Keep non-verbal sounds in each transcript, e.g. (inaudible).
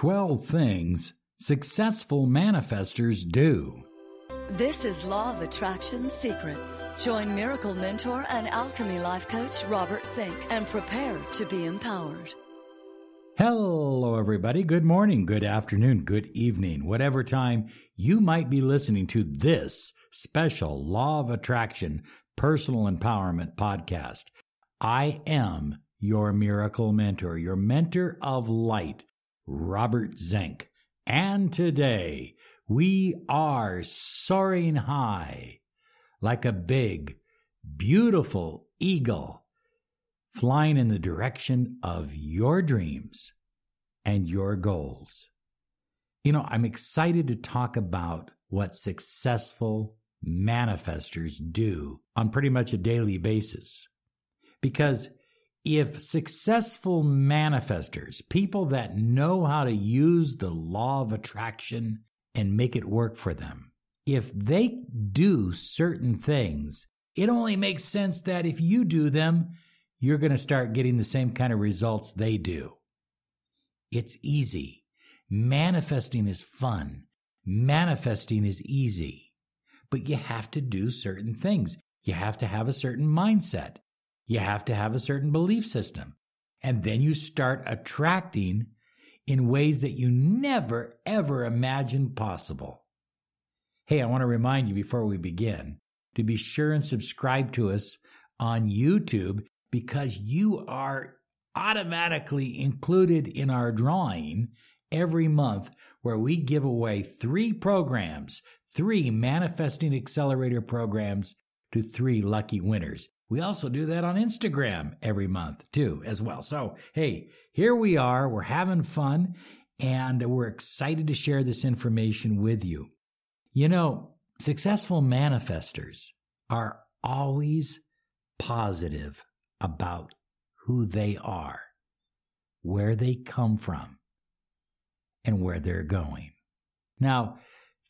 12 Things Successful Manifestors Do. This is Law of Attraction Secrets. Join Miracle Mentor and Alchemy Life Coach Robert Zink and prepare to be empowered. Hello, everybody. Good morning, good afternoon, good evening, whatever time you might be listening to this special Law of Attraction Personal Empowerment podcast. I am your miracle mentor, your mentor of light, Robert Zink. And today we are soaring high like a big, beautiful eagle flying in the direction of your dreams and your goals. You know, I'm excited to talk about what successful manifestors do on pretty much a daily basis. Because if successful manifestors, people that know how to use the law of attraction and make it work for them, if they do certain things, it only makes sense that if you do them, you're going to start getting the same kind of results they do. It's easy. Manifesting is fun. Manifesting is easy. But you have to do certain things. You have to have a certain mindset. You have to have a certain belief system. And then you start attracting in ways that you never, ever imagined possible. Hey, I want to remind you before we begin to be sure and subscribe to us on YouTube because you are automatically included in our drawing every month where we give away three programs, three Manifesting Accelerator programs to three lucky winners. We also do that on Instagram every month too, as well. So, hey, here we are. We're having fun and we're excited to share this information with you. You know, successful manifestors are always positive about who they are, where they come from, and where they're going. Now,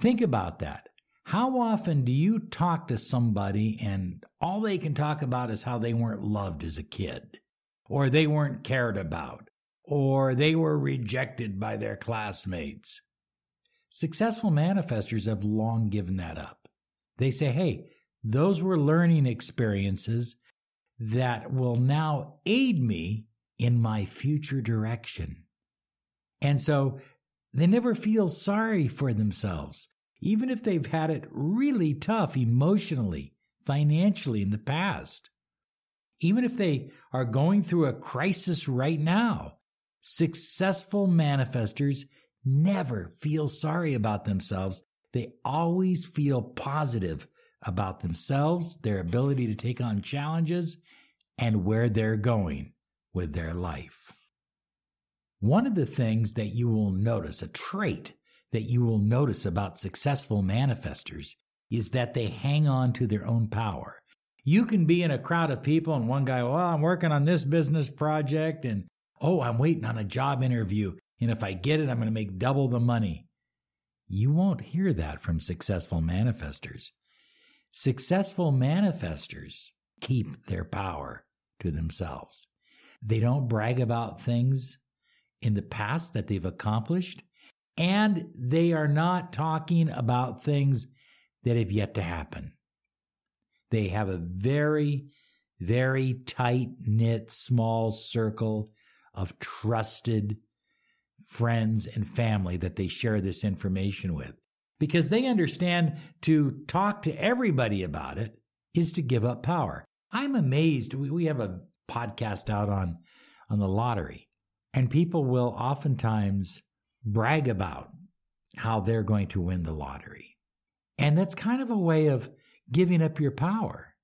think about that. How often do you talk to somebody and all they can talk about is how they weren't loved as a kid, or they weren't cared about, or they were rejected by their classmates? Successful manifestors have long given that up. They say, hey, those were learning experiences that will now aid me in my future direction. And so they never feel sorry for themselves even if they've had it really tough emotionally, financially in the past. Even if they are going through a crisis right now, successful manifestors never feel sorry about themselves. They always feel positive about themselves, their ability to take on challenges, and where they're going with their life. One of the things that you will notice, a trait that you will notice about successful manifestors is that they hang on to their own power. You can be in a crowd of people and one guy, well, I'm working on this business project and oh, I'm waiting on a job interview. And if I get it, I'm going to make double the money. You won't hear that from successful manifestors. Successful manifestors keep their power to themselves. They don't brag about things in the past that they've accomplished. And they are not talking about things that have yet to happen. They have a very, very tight knit, small circle of trusted friends and family that they share this information with because they understand to talk to everybody about it is to give up power. I'm amazed. We, have a podcast out on, on the lottery and people will oftentimes brag about how they're going to win the lottery. And that's kind of a way of giving up your power.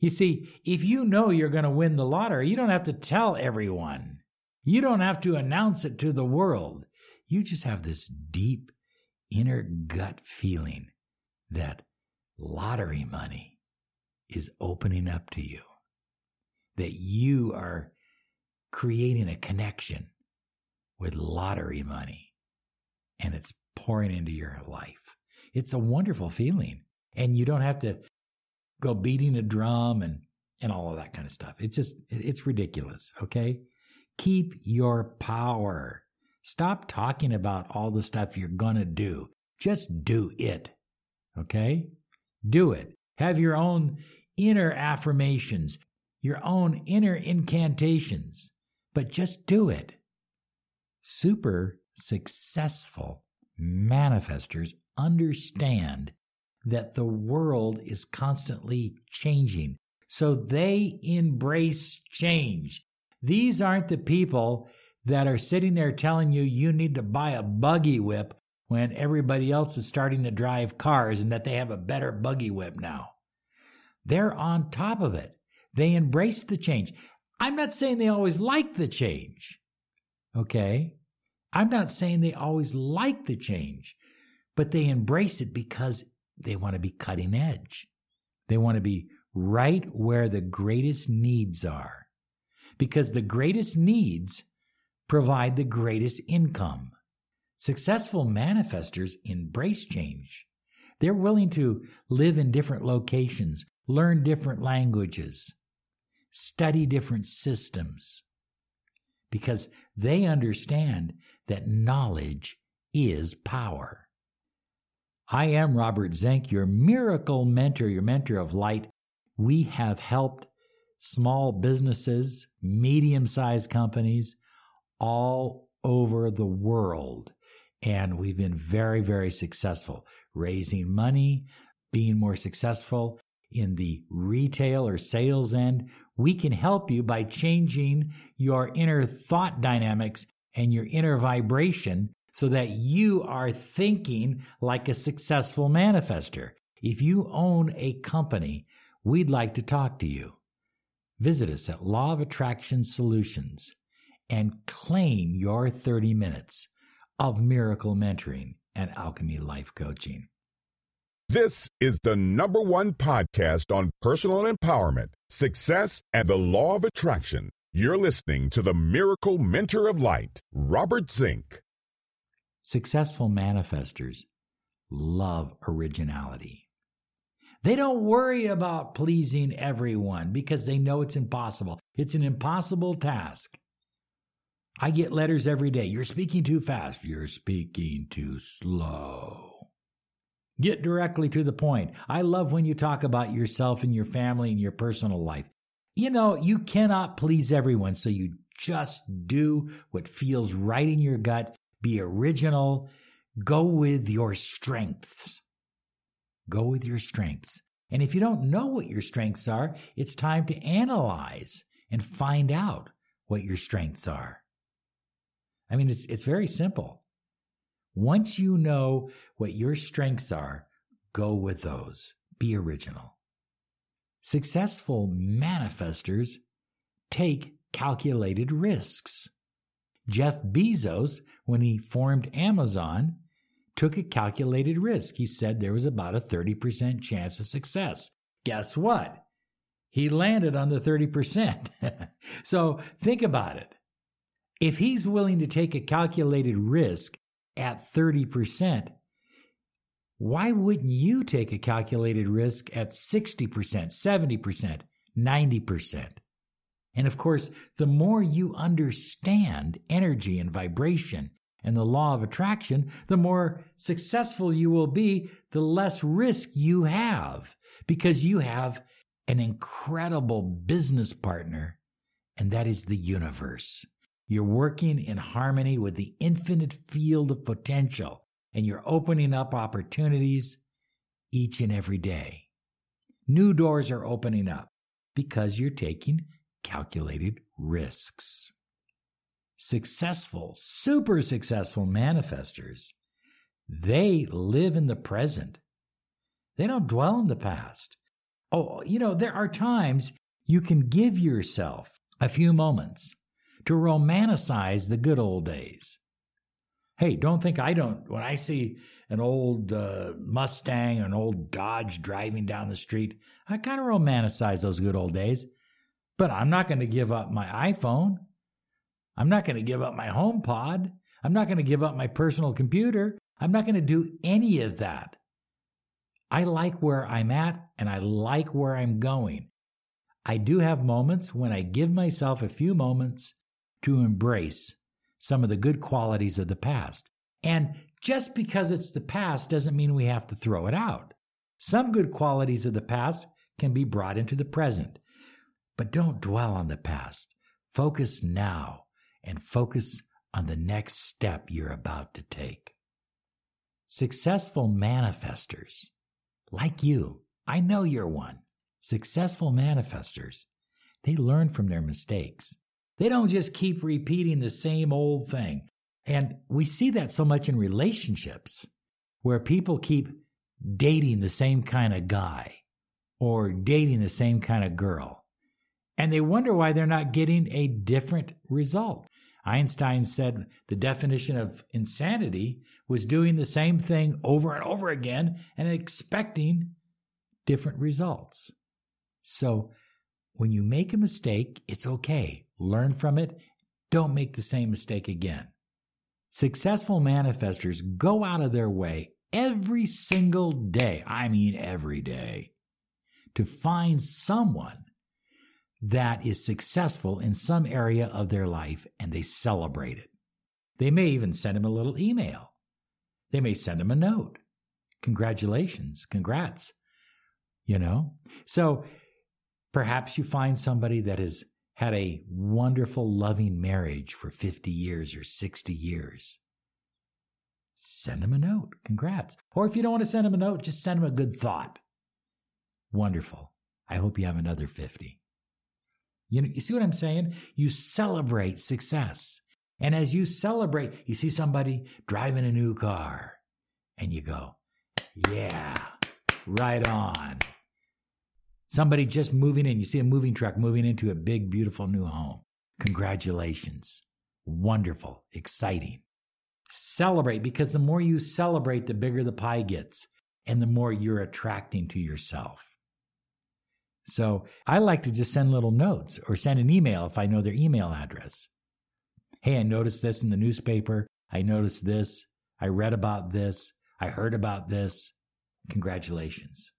You see, if you know you're going to win the lottery, you don't have to tell everyone. You don't have to announce it to the world. You just have this deep inner gut feeling that lottery money is opening up to you, that you are creating a connection with lottery money and it's pouring into your life. It's a wonderful feeling. And you don't have to go beating a drum and, and all of that kind of stuff. It's just, it's ridiculous. Okay. Keep your power. Stop talking about all the stuff you're going to do. Just do it. Okay? Do it. Have your own inner affirmations, your own inner incantations, but just do it. Super successful manifestors understand that the world is constantly changing. So they embrace change. These aren't the people that are sitting there telling you you need to buy a buggy whip when everybody else is starting to drive cars and that they have a better buggy whip now. They're on top of it. They embrace the change. I'm not saying they always like the change. Okay? I'm not saying they always like the change, but they embrace it because they want to be cutting edge. They want to be right where the greatest needs are. Because the greatest needs provide the greatest income. Successful manifestors embrace change. They're willing to live in different locations, learn different languages, study different systems, because they understand that knowledge is power. I am Robert Zink, your miracle mentor, your mentor of light. We have helped small businesses, medium sized companies all over the world. And we've been very, very successful raising money, being more successful in the retail or sales end. We can help you by changing your inner thought dynamics and your inner vibration so that you are thinking like a successful manifester. If you own a company, we'd like to talk to you. Visit us at Law of Attraction Solutions and claim your 30 minutes of miracle mentoring and alchemy life coaching. This is the number one podcast on personal empowerment, success, and the law of attraction. You're listening to the Miracle Mentor of Light, Robert Zink. Successful manifestors love originality. They don't worry about pleasing everyone because they know it's impossible. It's an impossible task. I get letters every day. You're speaking too fast. You're speaking too slow. Get directly to the point. I love when you talk about yourself and your family and your personal life. You know, you cannot please everyone, so you just do what feels right in your gut. Be original. Go with your strengths. Go with your strengths. And if you don't know what your strengths are, it's time to analyze and find out what your strengths are. I mean, it's, it's very simple. Once you know what your strengths are, go with those. Be original. Successful manifestors take calculated risks. Jeff Bezos, when he formed Amazon, took a calculated risk. He said there was about a 30% chance of success. Guess what? He landed on the 30%. (laughs) so think about it. If he's willing to take a calculated risk at 30%, why wouldn't you take a calculated risk at 60%, 70%, 90%? And of course, the more you understand energy and vibration and the law of attraction, the more successful you will be, the less risk you have because you have an incredible business partner, and that is the universe. You're working in harmony with the infinite field of potential, and you're opening up opportunities each and every day. New doors are opening up because you're taking calculated risks. Successful, super successful manifestors, they live in the present. They don't dwell in the past. Oh, you know, there are times you can give yourself a few moments to romanticize the good old days. Hey, don't think I don't. When I see an old uh, Mustang, an old Dodge driving down the street, I kind of romanticize those good old days. But I'm not going to give up my iPhone. I'm not going to give up my HomePod. I'm not going to give up my personal computer. I'm not going to do any of that. I like where I'm at and I like where I'm going. I do have moments when I give myself a few moments to embrace some of the good qualities of the past. And just because it's the past doesn't mean we have to throw it out. Some good qualities of the past can be brought into the present. But don't dwell on the past. Focus now and focus on the next step you're about to take. Successful manifestors, like you, I know you're one. Successful manifestors, they learn from their mistakes. They don't just keep repeating the same old thing. And we see that so much in relationships where people keep dating the same kind of guy or dating the same kind of girl. And they wonder why they're not getting a different result. Einstein said the definition of insanity was doing the same thing over and over again and expecting different results. So when you make a mistake, it's okay. Learn from it. Don't make the same mistake again. Successful manifestors go out of their way every single day, I mean every day, to find someone that is successful in some area of their life and they celebrate it. They may even send him a little email. They may send him a note. Congratulations, congrats. You know? So perhaps you find somebody that has had a wonderful, loving marriage for 50 years or 60 years. Send them a note. Congrats. Or if you don't want to send them a note, just send them a good thought. Wonderful. I hope you have another 50. You, know, you see what I'm saying? You celebrate success. And as you celebrate, you see somebody driving a new car and you go, yeah, right on. Somebody just moving in, you see a moving truck moving into a big, beautiful new home. Congratulations. Wonderful, exciting. Celebrate because the more you celebrate, the bigger the pie gets and the more you're attracting to yourself. So I like to just send little notes or send an email if I know their email address. Hey, I noticed this in the newspaper. I noticed this. I read about this. I heard about this. Congratulations.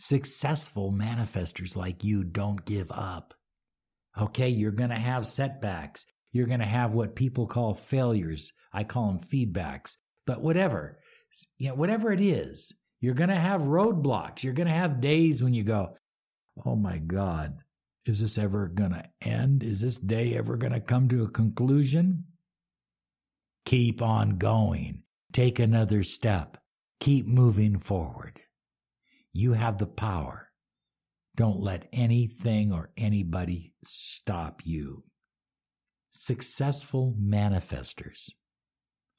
Successful manifestors like you don't give up. Okay, you're going to have setbacks. You're going to have what people call failures. I call them feedbacks. But whatever, you know, whatever it is, you're going to have roadblocks. You're going to have days when you go, oh my God, is this ever going to end? Is this day ever going to come to a conclusion? Keep on going. Take another step. Keep moving forward. You have the power. Don't let anything or anybody stop you. Successful manifestors,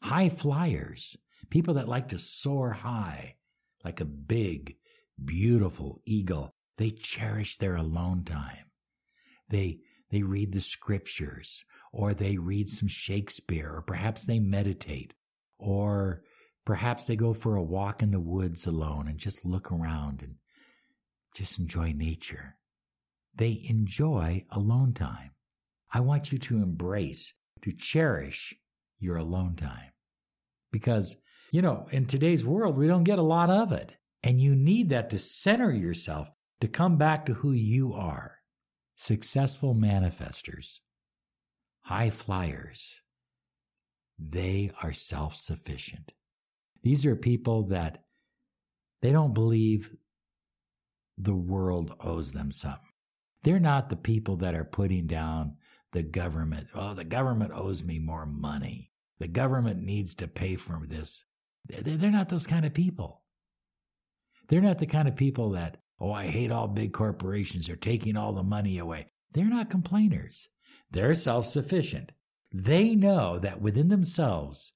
high flyers, people that like to soar high like a big, beautiful eagle they cherish their alone time. They, they read the scriptures, or they read some Shakespeare, or perhaps they meditate, or perhaps they go for a walk in the woods alone and just look around and just enjoy nature. They enjoy alone time. I want you to embrace, to cherish your alone time. Because, you know, in today's world, we don't get a lot of it. And you need that to center yourself, to come back to who you are. Successful manifestors, high flyers, they are self sufficient. These are people that they don't believe the world owes them something. They're not the people that are putting down the government. Oh, the government owes me more money. The government needs to pay for this. They're not those kind of people. They're not the kind of people that Oh, I hate all big corporations. They're taking all the money away. They're not complainers. They're self sufficient. They know that within themselves,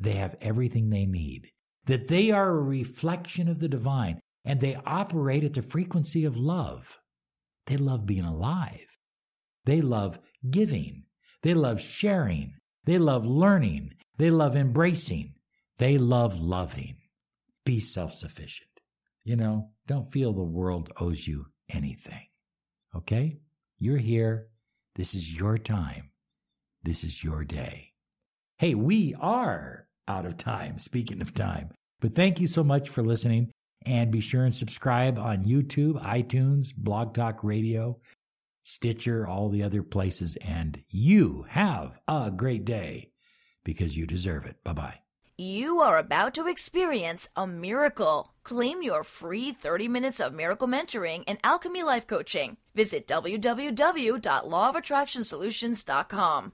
they have everything they need, that they are a reflection of the divine, and they operate at the frequency of love. They love being alive. They love giving. They love sharing. They love learning. They love embracing. They love loving. Be self sufficient. You know, don't feel the world owes you anything. Okay? You're here. This is your time. This is your day. Hey, we are out of time, speaking of time. But thank you so much for listening. And be sure and subscribe on YouTube, iTunes, Blog Talk Radio. Stitcher, all the other places, and you have a great day because you deserve it. Bye bye. You are about to experience a miracle. Claim your free 30 minutes of miracle mentoring and alchemy life coaching. Visit www.lawofattractionsolutions.com.